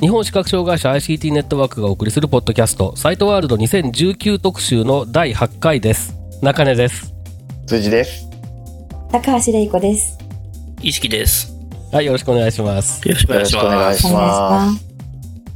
日本視覚障害者 ICT ネットワークがお送りするポッドキャストサイトワールド2019特集の第8回です中根です辻です。高橋玲子です。意識です。はいよろしくお願いします、よろしくお願いします。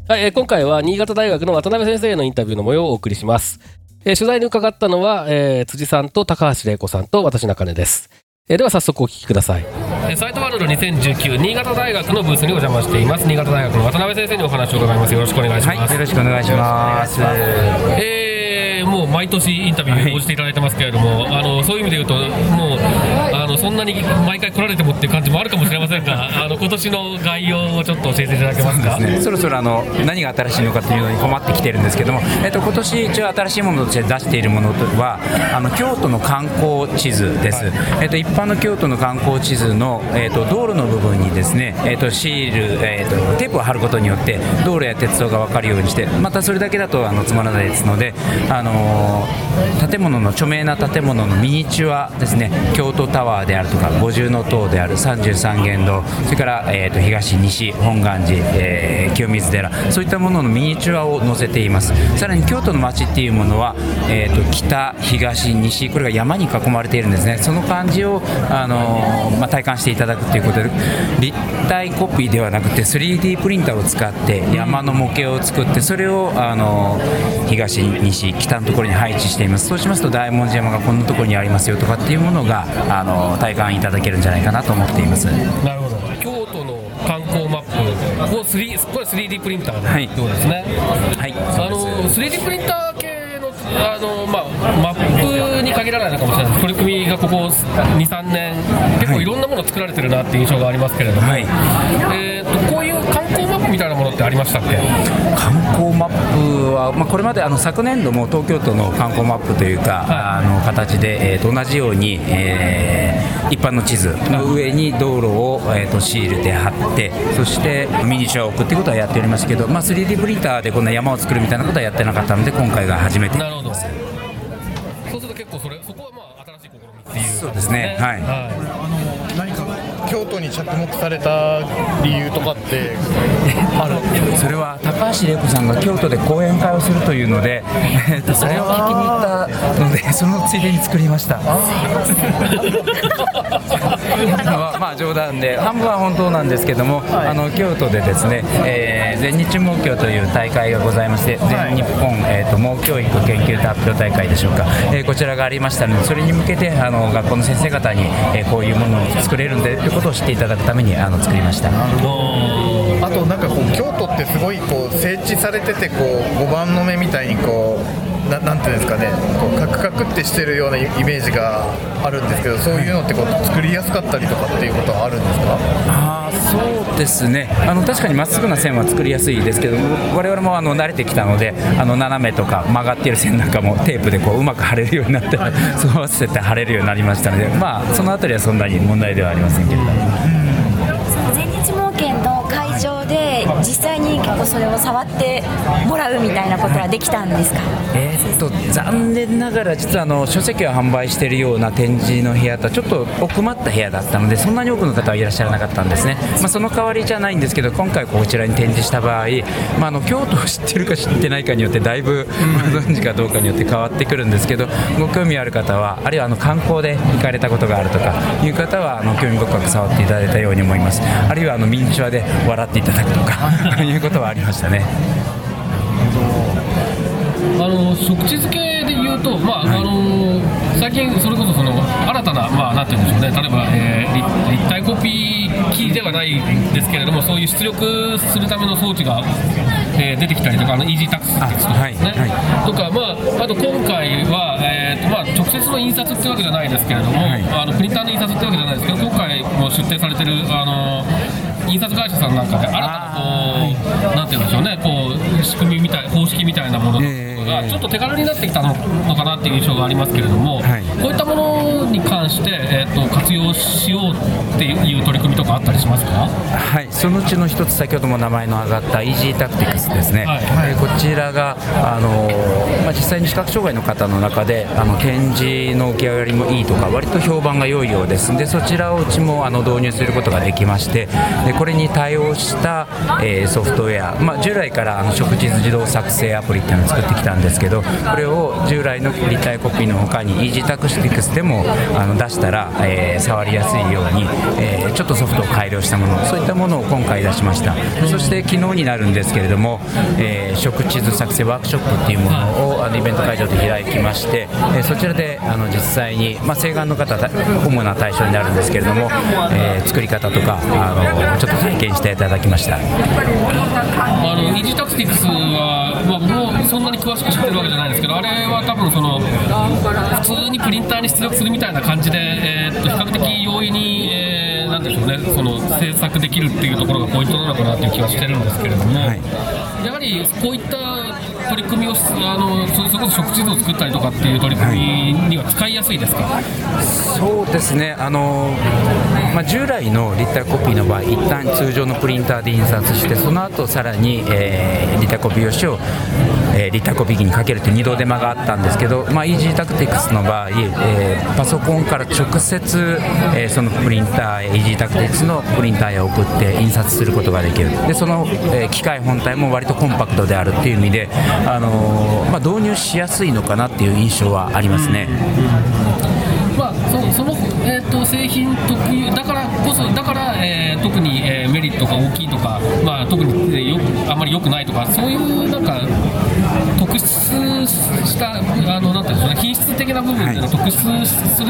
はいえー今回は新潟大学の渡辺先生へのインタビューの模様をお送りします、えー取材に伺ったのは、えー辻さんと高橋玲子さんと私中根です、えーでは早速お聞きください、えーサイトワールド2019新潟大学のブースにお邪魔しています。新潟大学の渡辺先生にお話を伺います。よろしくお願いします、よろしくお願いします。えーもう毎年インタビューに応じていただいてますけれども、あのそういう意味で言うと、もうそんなに毎回来られてもっていう感じもあるかもしれませんが、あの今年の概要をちょっと教えていただけますか？ね、そろそろあの何が新しいのかというのに困ってきてるんですけども、えっと今年一応新しいものとして出しているものはあの京都の観光地図です。えっと一般の京都の観光地図のえっと道路の部分にですね、えっとシールえっとテープを貼ることによって道路や鉄道が分かるようにして、またそれだけだとあのつまらないですので、あの建物の著名な建物のミニチュアですね、京都タワーでであるとか五重塔である三十三間堂、それからえっと東西本願寺、えー清水寺、そういったもののミニチュアを載せています。さらに京都の街っていうものは、えっと北、東、西、これが山に囲まれているんですね。その感じをあのまあ体感していただくということで、立体コピーではなくて 3D プリンターを使って山の模型を作ってそれをあの東、西、北のところに配置しています。そうしますと大文字山がこんなところにありますよとかっていうものがあの体感いただけるんじゃないかなと思っています。なるほど。京都の観光マップを 3, これ 3D プリンターで、はいそうですね。はい、あそうのです。3D プリンター系のあのまあマップに限らないのかもしれないです。取り組みがここ2、3年結構いろんなもの作られてるなっていう印象がありますけれども、はいえーとこういう観光マップみたいなものってありましたっけ？観光マップは、まあ、これまであの昨年度も東京都の観光マップというか、あの形で、えーと同じように、えー一般の地図の上に道路を、えーとシールで貼ってそしてミニチュアを置くっていうことはやっておりますけど、まあ、3D プリンターでこんな山を作るみたいなことはやってなかったので今回が初めてなるほど。そうすると結構それそこはまあ新しい試みっていう、そうですね。はい。何か京都に着目された理由とかってある？それは高橋玲子さんが京都で講演会をするというので、えーとそれを聞きに行ったのでそのついでに作りました。まあまあ冗談で半分は本当なんですけども、あの京都でですね、えー全日盲教という大会がございまして、全日本、えー、と盲教育研究発表大会でしょうか、えーこちらがありましたのでそれに向けてあの学校の先生方に、えーこういうものを作れるんでということを知っていただくためにあの作りました。あとなんかこう京都ってすごいこう整地されててこう5番の目みたいにこうななんていうんですかねこうカクカクってしてるようなイメージがあるんですけどそういうのってこう作りやすかったりとかっていうことはあるんですか？あーそうですね。あの確かにまっすぐな線は作りやすいですけど我々もあの慣れてきたのであの斜めとか曲がっている線なんかもテープでこううまく貼れるようになってそう合わせて貼れるようになりましたのでまあそのあたりはそんなに問題ではありませんけれども。際に結構それを触ってもらうみたいなことはできたんですか？えーっと残念ながら実はあの書籍を販売しているような展示の部屋とはちょっと奥まった部屋だったのでそんなに多くの方はいらっしゃらなかったんですね、まあ、その代わりじゃないんですけど今回こちらに展示した場合、まあ、あの京都を知ってるか知ってないかによってだいぶご存知かどうかによって変わってくるんですけどご興味ある方はあるいはあの観光で行かれたことがあるとかいう方はあの興味深く触っていただいたように思います。あるいはあのミニチュアで笑っていただくとか いうことはありましたね。あの食地漬けで言うと、まああの最近、それこそその新たな、まあ、なんていうんでしょうね、例えば、えー立立体ココピー機ではないですけれどもそういう出力するための装置が、えー出てきたりとかあのイージータックスとかですね、あとか、まあ、あと今回は、接の印刷ってわけじゃないですけれども、はい。あのプリンターの印刷ってわけじゃないですけど今回も出展されてるあの印刷会社さんなんかで新たなこうなんて言うんでしょうねこう仕組みみたい方式みたいなものええがちょっと手軽になってきたののかなっていう印象がありますけれども、はい。こういったものに関して、えー、と活用しようっていう取り組みとかあったりしますか？はい、そのうちの一つ、先ほども名前の挙がったイージータクティクスですね、はい。えーこちらが、あのーまあ、実際に視覚障害の方の中であの展示の受け上がりもいいとか、割と評判が良いようです、でそちらをうちもあの導入することができまして、でこれに対応した、えーソフトウェア、まあ、従来からあの食地図自動作成アプリっていうのを作ってきたんですけど、これを従来の立体コピーの他に、イージータクティクスでもあの出したら、えー触りやすいように、えーちょっとソフトを改良したもの、そういったものを今回出しました。そして昨日になるんですけれども、えー食地図作成ワークショップっていうものをあのイベント会場で開きまして、えーそちらであの実際に、まあ、請願の方主な対象になるんですけれども、えー作り方とかあのちょっと体験していただきました。あのイージータクティクスは、まあ、僕もそんなに詳しく知ってるわけじゃないんですけど、あれは多分その普通にプリンターに出力するみたいな感じで、えーっと比較的容易に、えーなんでしょうね、その制作できるっていうところがポイントなのかなっていう気はしてるんですけれども、はい。やはりこういった取り組みをあのそそれこそ食地図を作ったりとかっていう取り組みには使いやすいですか、そうですね、あのまあ、従来の立体コピーの場合、一旦通常のプリンターで印刷して、その後さらに、えー立体コピー用紙を、えー立体コピー機にかけるという二度手間があったんですけど、まあ、イージータクティクスの場合、えーパソコンから直接、えーそのプリンターへ、イージータクティクスのプリンターへ送って印刷することができる、でその、えー機械本体も割とコンパクトであるっていう意味で、あのまあ、導入しやすいのかなっていう印象はありますね。えー、と製品特有だからこそだから、えー特に、えーメリットが大きいとか、まあ、特に、えーよあまり良くないとかそういうなんか特出したあのなんていうんでしょうね品質的な部分っていうのを特出する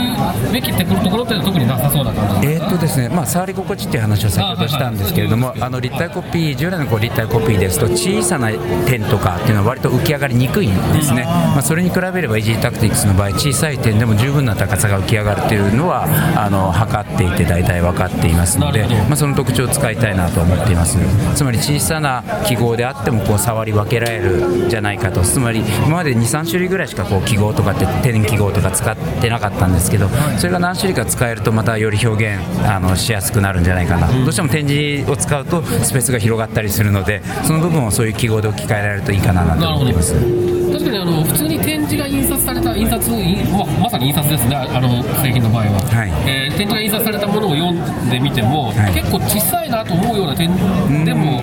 べきってところっていうのは特になさそうな感じえーっとですね、まあ、触り心地っていう話を先ほどしたんですけれども、あの立体コピー、従来のこう立体コピーですと、小さな点とかっていうのは割と浮き上がりにくいんですね、まあ、それに比べれば、イージータクティクスの場合、小さい点でも十分な高さが浮き上がるっていうのは、あの測っていて、大体分かっていますので、まあ、その特徴を使いたいなと思っています。つまり小さな記号であってもこう触り分けられるんじゃないかと、つまり今まで2、3種類ぐらいしかこう記号とかって点記号とか使ってなかったんですけど、それが何種類か使えるとまたより表現あのしやすくなるんじゃないかな、どうしても展示を使うとスペースが広がったりするので、その部分をそういう記号で置き換えられるといいかななんて思っています。確かにあの普通に展示が印刷された印刷、印ままさに印刷ですね、あの製品の場合は、はい。えー展示が印刷されたものを読んでみても、はい。結構小さいなと思うような点でも、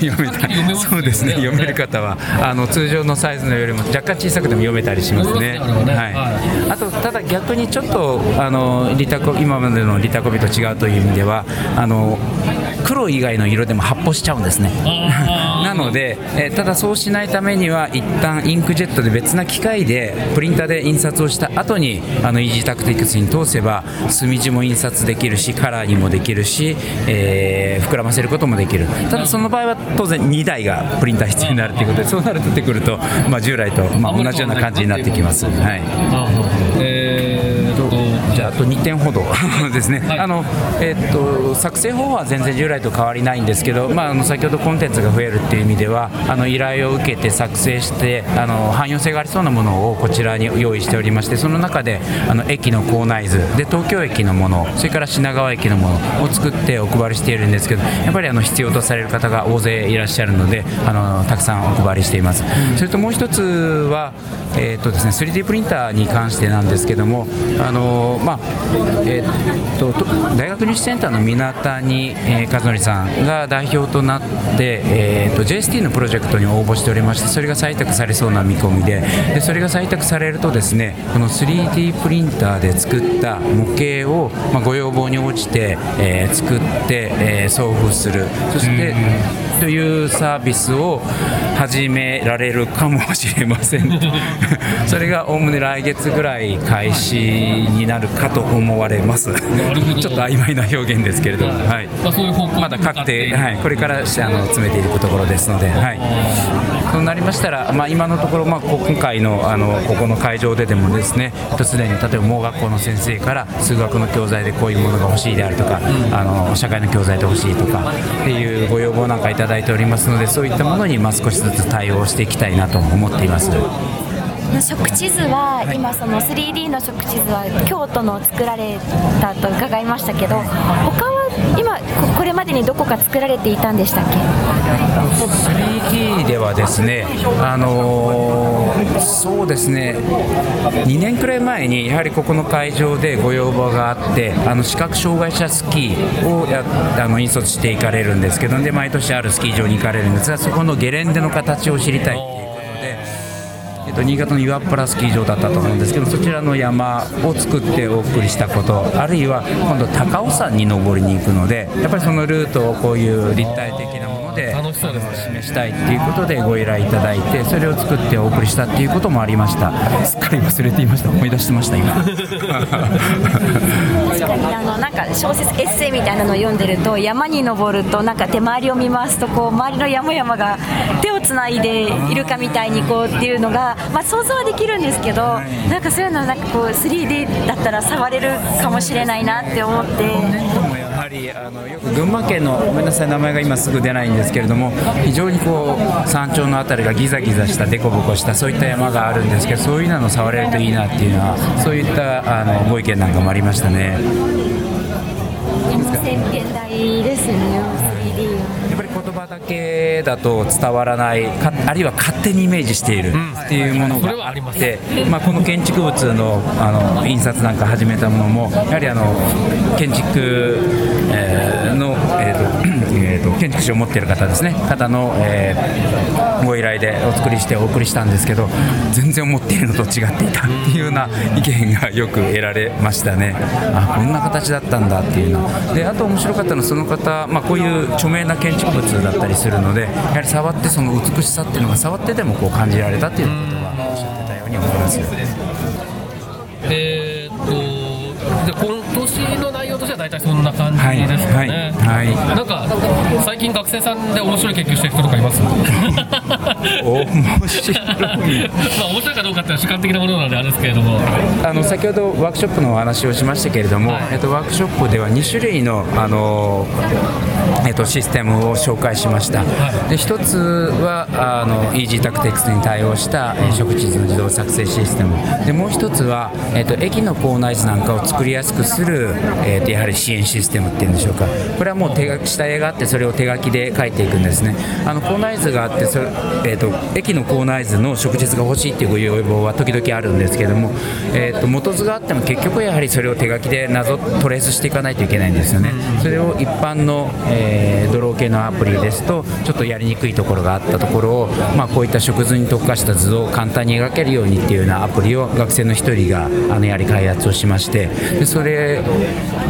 読めた読めますよそうですね。読める。方はあの通常のサイズのよりも若干小さくても読めたりしますね。すねはい。はい。あとただ逆にちょっとあのリタコ今までのリタコビと違うという意味ではあの黒以外の色でも発泡しちゃうんですねなので、えただそうしないためには一旦インクジェットで別な機械でプリンターで印刷をした後にあのイージータクティクスに通せば墨地も印刷できるしカラーにもできるし、えー膨らませることもできる。ただその場合は当然2台がプリンター必要になるということでそうなるとってくると、まあ、従来と、まあ、同じような感じになってきます。はい。ああと2点ほど。ですね、はい。あのえっと作成方法は全然従来と変わりないんですけど、まあ、あの先ほどコンテンツが増えるっていう意味ではあの依頼を受けて作成してあの汎用性がありそうなものをこちらに用意しておりましてその中であの駅の構内図で東京駅のものそれから品川駅のものを作ってお配りしているんですけどやっぱりあの必要とされる方が大勢いらっしゃるのであのたくさんお配りしています。それともう一つは、えーっとですね、3D プリンターに関してなんですけどもあの、まあえーっと大学入試センターの水谷、えー和則さんが代表となって、えーっと JST のプロジェクトに応募しておりましてそれが採択されそうな見込みで。でそれが採択されるとですねこの 3D プリンターで作った模型を、まあ、ご要望に応じて、えー作って、え送付する。そしてというサービスを始められるかもしれません。それがおおむね来月ぐらい開始になるかと思われます。ちょっと曖昧な表現ですけれど。も、はい。まだ確定、はい、これからあの詰めていくところですので、はい、そうなりましたら、まあ、今のところ、まあ、こ今回のあのここの会場ででもですねすでに例えば盲学校の先生から数学の教材でこういうものが欲しいであるとか、あの社会の教材で欲しいとかっていうご要望なんかいただいておりますのでそういったものに、まあ、少しずつ対応していきたいなと思っています。食地図は今その 3D の食地図は京都の作られたと伺いましたけど今これまでにどこか作られていたんでしたっけ？3D ではですね、あのーそうですね、2年くらい前にやはりここの会場でご要望があって、あの視覚障害者スキーをやあの引率していかれるんですけど、で毎年あるスキー場に行かれるんですが、そこのゲレンデの形を知りたい。えっと、新潟の岩っ原スキー場だったと思うんですけどそちらの山を作ってお送りしたことあるいは今度高尾山に登りに行くのでやっぱりそのルートをこういう立体的なもので楽しそうですね。示したいっていうことでご依頼いただいてそれを作ってお送りしたっていうこともありました。すっかり忘れていました思い出してました今。確かにあのなんか小説エッセイみたいなのを読んでると山に登るとなんか手回りを見回すとこう周りの山々が手をつないでいるかみたいにこうっていうのが、まあ、想像はできるんですけどなんかそういうのなんかこう 3D だったら触れるかもしれないなって思って。りあのよく群馬県のごめんなさい名前が今すぐ出ないんですけれども非常にこう山頂の辺りがギザギザしたデコボコしたそういった山があるんですけどそういうのを触れるといいなっていうのはそういったあのご意見なんかもありましたね。ですね。葉だけだと伝わらないかあるいは勝手にイメージしているっていうものがあって、まあ、この建築物のあの印刷なんか始めたものもやはりあの建築、えーの、えー建築士を持っている方ですね。方の、えーご依頼でお作りしてお送りしたんですけど全然思っているのと違っていたっていうような意見がよく得られましたね。あこんな形だったんだっていうのであと面白かったのはその方、まあ、こういう著名な建築物だったりするのでやはり触ってその美しさっていうのが触ってでもこう感じられたっていうことはおっしゃってたように思いますえーっとんな感じはいですかね、はい。はい。なんか最近学生さんで面白い研究してる人とかいます？面白い。まあ面白いかどうかっていうのは主観的なものなのであれですけれども。あの先ほどワークショップのお話をしましたけれども、はい。えっと、ワークショップでは2種類の、あのえっと、システムを紹介しました、で一つはあの Easy Tactics に対応したえー食地図の自動作成システム。でもう一つは、えっと、駅の構内図なんかを作りやすくする、えっと、やはり支援システムっていうんでしょうか。これはもう手書き下絵があってそれを手書きで書いていくんですね。あの構内図があってそれ、えっと、駅の構内図の食地図が欲しいっていうご要望は時々あるんですけれども、えっと、元図があっても結局やはりそれを手書きで謎トレースしていかないといけないんですよね。それを一般の、えードロー系のアプリですとちょっとやりにくいところがあったところを、まあ、こういった食図に特化した図を簡単に描けるようにっていうようなアプリを学生の一人があのやはり開発をしましてでそれ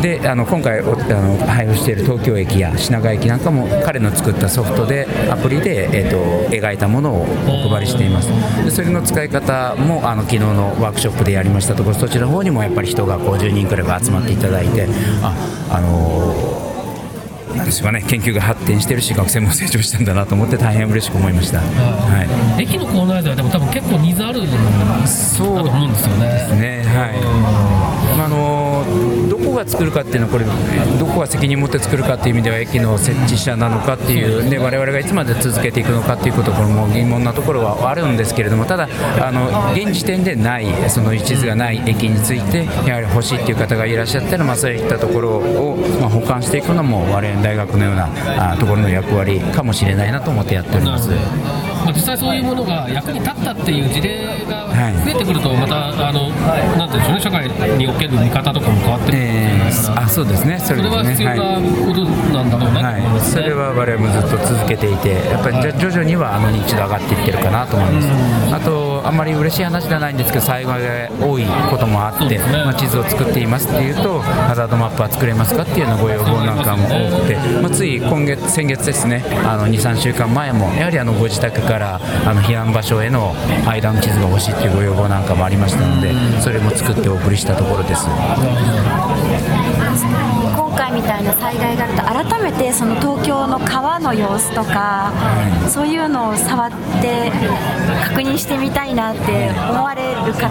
であの今回おあの配布している東京駅や品川駅なんかも彼の作ったソフトでアプリで、えー、と描いたものをお配りしています。でそれの使い方もあの昨日のワークショップでやりましたところそちらの方にもやっぱり人が50人くらいが集まっていただいてああのなんですかね研究が発展してるし学生も成長したんだなと思って大変嬉しく思いました。はい。駅の構内図はでも多分結構ニーズあるそうと思うんですよね。ねはい、まあ、あのが作るかっていうのはこれどこが責任を持って作るかっていう意味では駅の設置者なのかっていうで我々がいつまで続けていくのかっていうこところも疑問なところはあるんですけれどもただあの現時点でないその地図がない駅についてやはり欲しいっていう方がいらっしゃったら、まあ、そういったところを、ま、保管していくのも我々大学のようなあところの役割かもしれないなと思ってやっております。まあ、実際そういうものが役に立ったっていう事例がはい。増えてくるとまた、あのなんていうんでしょうね社会における見方とかも変わってくるのかあそうですね。そそれれですね。は必要なことなんだろうなと思いはい、ますね。それは我々もずっと続けていて、やっぱりじゃ徐々にはあの認知度上がっていってるかなと思います、あと、あんまり嬉しい話じゃないんですけど、災害が多いこともあって、ね。まあ、地図を作っていますっていうと、ハザードマップは作れますかっていうようなご要望なんかも多くて、まあ、つい今月、先月ですね、あの2、3週間前も、やはりあのご自宅からあの避難場所への間の地図が欲しいっていうご要望なんかもありましたので、それも作ってお送りしたところです。今回みたいな災害があると改めてその東京の川の様子とか、そういうのを触って確認してみたいなって思われる方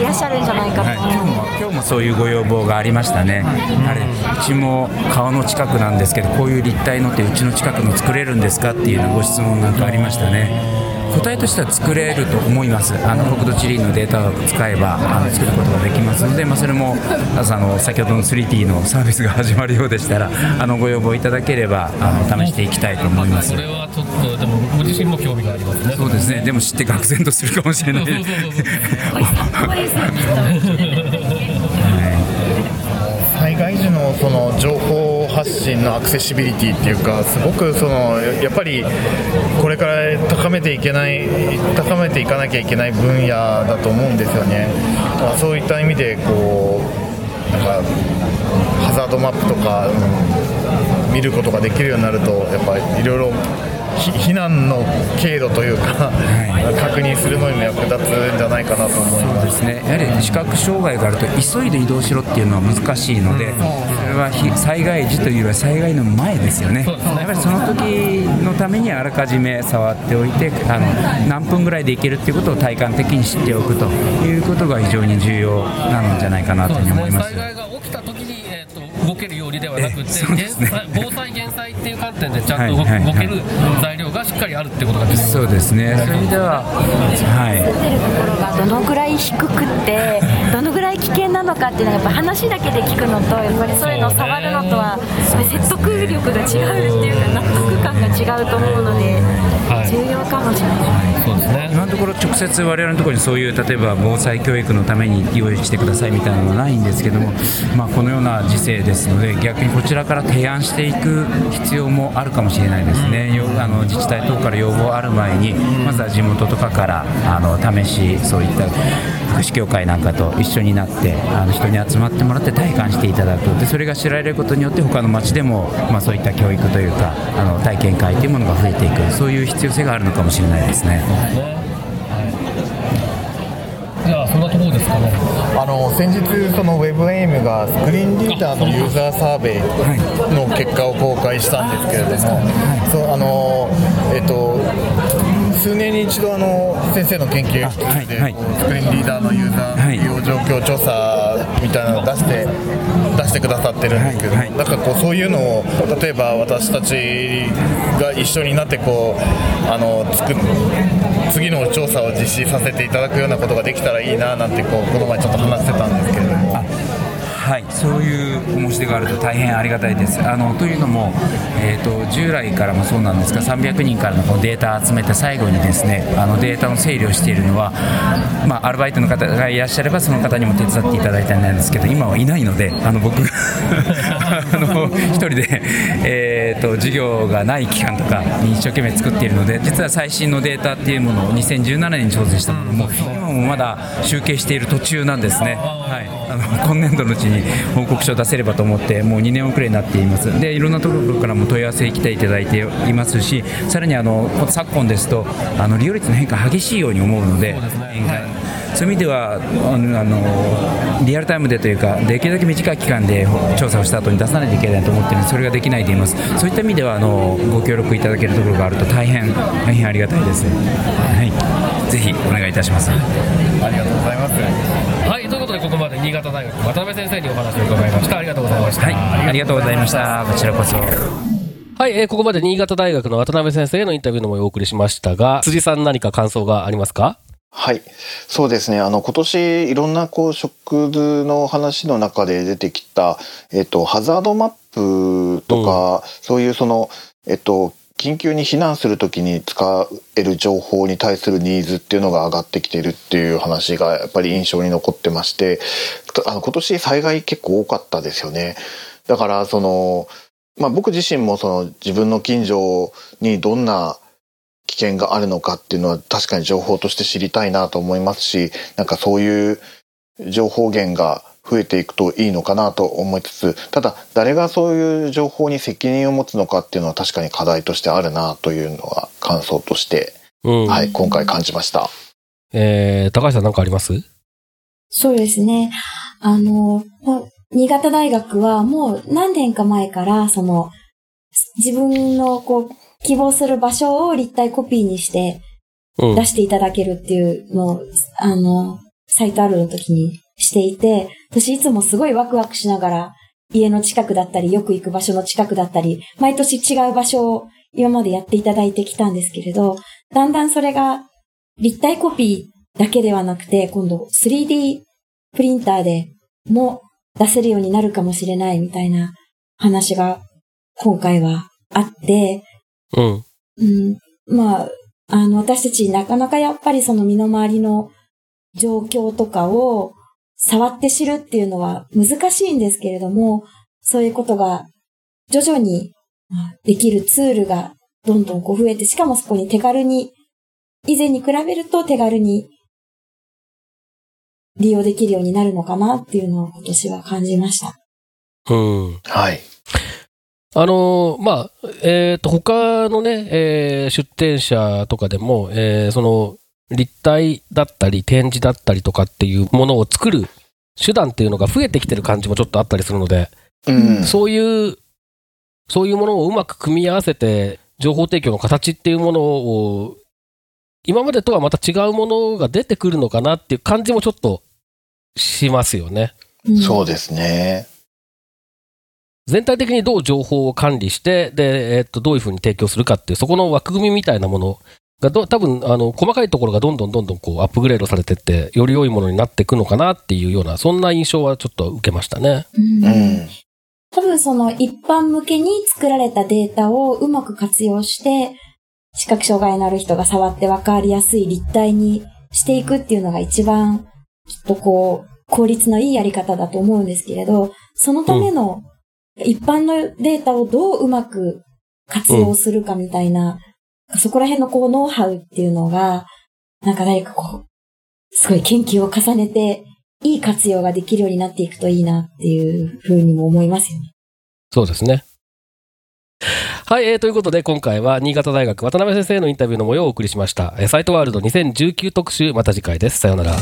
いらっしゃるんじゃないかとはい、今日も今日もそういうご要望がありましたね、あれうちも川の近くなんですけど、こういう立体のってうちの近くの作れるんですかっていうご質問なんかありましたね。答えとしては作れると思います、あの国土地理院のデータを使えばあの作ることができますので、まあ、それもあの先ほどの 3T のサービスが始まるようでしたら、あのご要望いただければあの試していきたいと思いますそ。れはちょっと、でもご自身も興味がありますね。そうですね、でも知って愕然とするかもしれない。災害時のその情報発信のアクセシビリティっていうかすごくそのやっぱりこれから高めていけない高めていかなきゃいけない分野だと思うんですよね、まあ、そういった意味でこうなんかハザードマップとか、うん見ることができるようになるとやっぱりいろいろ避難の経路というか、確認するのにも役立つんじゃないかなと思います。ですね、やはり視覚障害があると急いで移動しろっていうのは難しいので、それはひ災害時というよりは災害の前ですよね、やっぱりその時のためにあらかじめ触っておいてあの、何分ぐらいで行けるっていうことを体感的に知っておくということが非常に重要なんじゃないかなとそういうふうにですね。思います。動けるようにではなくて、防災・減災っていう観点でちゃんと動,、はいはいはい。動ける材料がしっかりあるってことがそうですね、そういう意味では、はい、出るところがどのぐらい低くって どのぐらい危険なのかっていうのはやっぱ話だけで聞くのとやっぱりそういうのを触るのとは説得力が違うっていうか納得感が違うと思うのではい。重要かもしれない。そうですね。今のところ直接我々のところにそういう例えば防災教育のために用意してくださいみたいなのはないんですけども、まあ、このような時勢ですので逆にこちらから提案していく必要もあるかもしれないですね、よあの自治体等から要望ある前にまずは地元とかからあの試しそういった福祉協会なんかと一緒になってあの人に集まってもらって体感していただくでそれが知られることによって他の町でも、まあ、そういった教育というかあの体験会というものが増えていくそういう必要性があるのかもしれないですね。の先日、その WebAIM がスクリーンリーダーのユーザーサーベイの結果を公開したんですけれども、そうあのえっと数年に一度あの先生の研究室で、スクリーンリーダーのユーザー利用状況調査みたいなのを出して出してくださってるんですけど、はいはいなんかこうそういうのを例えば私たちが一緒になってこうあの作っ次の調査を実施させていただくようなことができたらいいななんてこうこの前ちょっと話してたんですけれども。はい、そういうお申し出があると大変ありがたいです。あのというのも、えー、と従来からもそうなんですが300人からのデータを集めて最後にですねあのデータの整理をしているのは、まあ、アルバイトの方がいらっしゃればその方にも手伝っていただいたんですけど今はいないのであの僕が あの一人で、えー、と授業がない期間とかに一生懸命作っているので実は最新のデータっていうものを2017年に調整したものも今もまだ集計している途中なんですね。はい 今年度のうちに報告書を出せればと思ってもう2年遅れになっています。でいろんなところからも問い合わせ来ていただいていますしさらにあの昨今ですとあの利用率の変化激しいように思うのでそうい。う意味ではあのあのリアルタイムでというかできるだけ短い期間で調査をした後に出さないといけないと思っているのでそれができないでいます。そういった意味ではあのご協力いただけるところがあると大変大変ありがたいです、はい、ぜひお願いいたします。ありがとうございます。はい新潟大学渡辺先生にお話を伺いました。ありがとうございました、はい、ありがとうございました。こちらこそ。はい、えーここまで新潟大学の渡辺先生へのインタビューの模様をお送りしましたが辻さん何か感想がありますか？はい。そうですね。あの、今年いろんなこう食図の話の中で出てきた、えっと、ハザードマップとか、そういうその、えっと、緊急に避難するときに使える情報に対するニーズっていうのが上がってきているっていう話がやっぱり印象に残ってましてあの今年災害結構多かったですよね。だからその、まあ、僕自身もその自分の近所にどんな危険があるのかっていうのは確かに情報として知りたいなと思いますしなんかそういう情報源が増えていくといいのかなと思いつつただ誰がそういう情報に責任を持つのかっていうのは確かに課題としてあるなというのは感想として、うん。はい、今回感じました。えー、高橋さんなんかあります？そうですね。あの、新潟大学はもう何年か前から、その、自分のこう、希望する場所を立体コピーにしてうん。出していただけるっていうのを、あの、サイトあるの時にしていて、私いつもすごいワクワクしながら、家の近くだったり、よく行く場所の近くだったり、毎年違う場所を今までやっていただいてきたんですけれど、だんだんそれが立体コピーだけではなくて、今度 3D プリンターでも出せるようになるかもしれないみたいな話が今回はあって、うん。うん、まあ、あの、私たちなかなかやっぱりその身の回りの状況とかを触って知るっていうのは難しいんですけれども、そういうことが徐々にまあできるツールがどんどんこう増えて、しかもそこに手軽に、以前に比べると手軽に利用できるようになるのかなっていうのを今年は感じました。うん。はい。あのーまあ、えっ、と、他のね、えー出展者とかでも、えーその、立体だったり、展示だったりとかっていうものを作る手段っていうのが増えてきてる感じもちょっとあったりするので、うん。そういう、そういうものをうまく組み合わせて、情報提供の形っていうものを、今までとはまた違うものが出てくるのかなっていう感じもちょっとしますよね。うんそうですね。全体的にどう情報を管理して、で、えっと、どういうふうに提供するかっていう、そこの枠組みみたいなものがど、多分、あの、細かいところがどんどんどんどんこう、アップグレードされてって、より良いものになっていくのかなっていうような、そんな印象はちょっと受けましたね。うんうん。多分その一般向けに作られたデータをうまく活用して、視覚障害のある人が触って分かりやすい立体にしていくっていうのが一番きっとこう効率のいいやり方だと思うんですけれど、そのための一般のデータをどううまく活用するかみたいな、そこら辺のこうノウハウっていうのが、なんか誰かこう、すごい研究を重ねていい活用ができるようになっていくといいなっていうふうにも思いますよね。そうですね。はい、えーということで、今回は新潟大学渡辺先生のインタビューの模様をお送りしました。サイトワールド2019特集、また次回です。さようなら。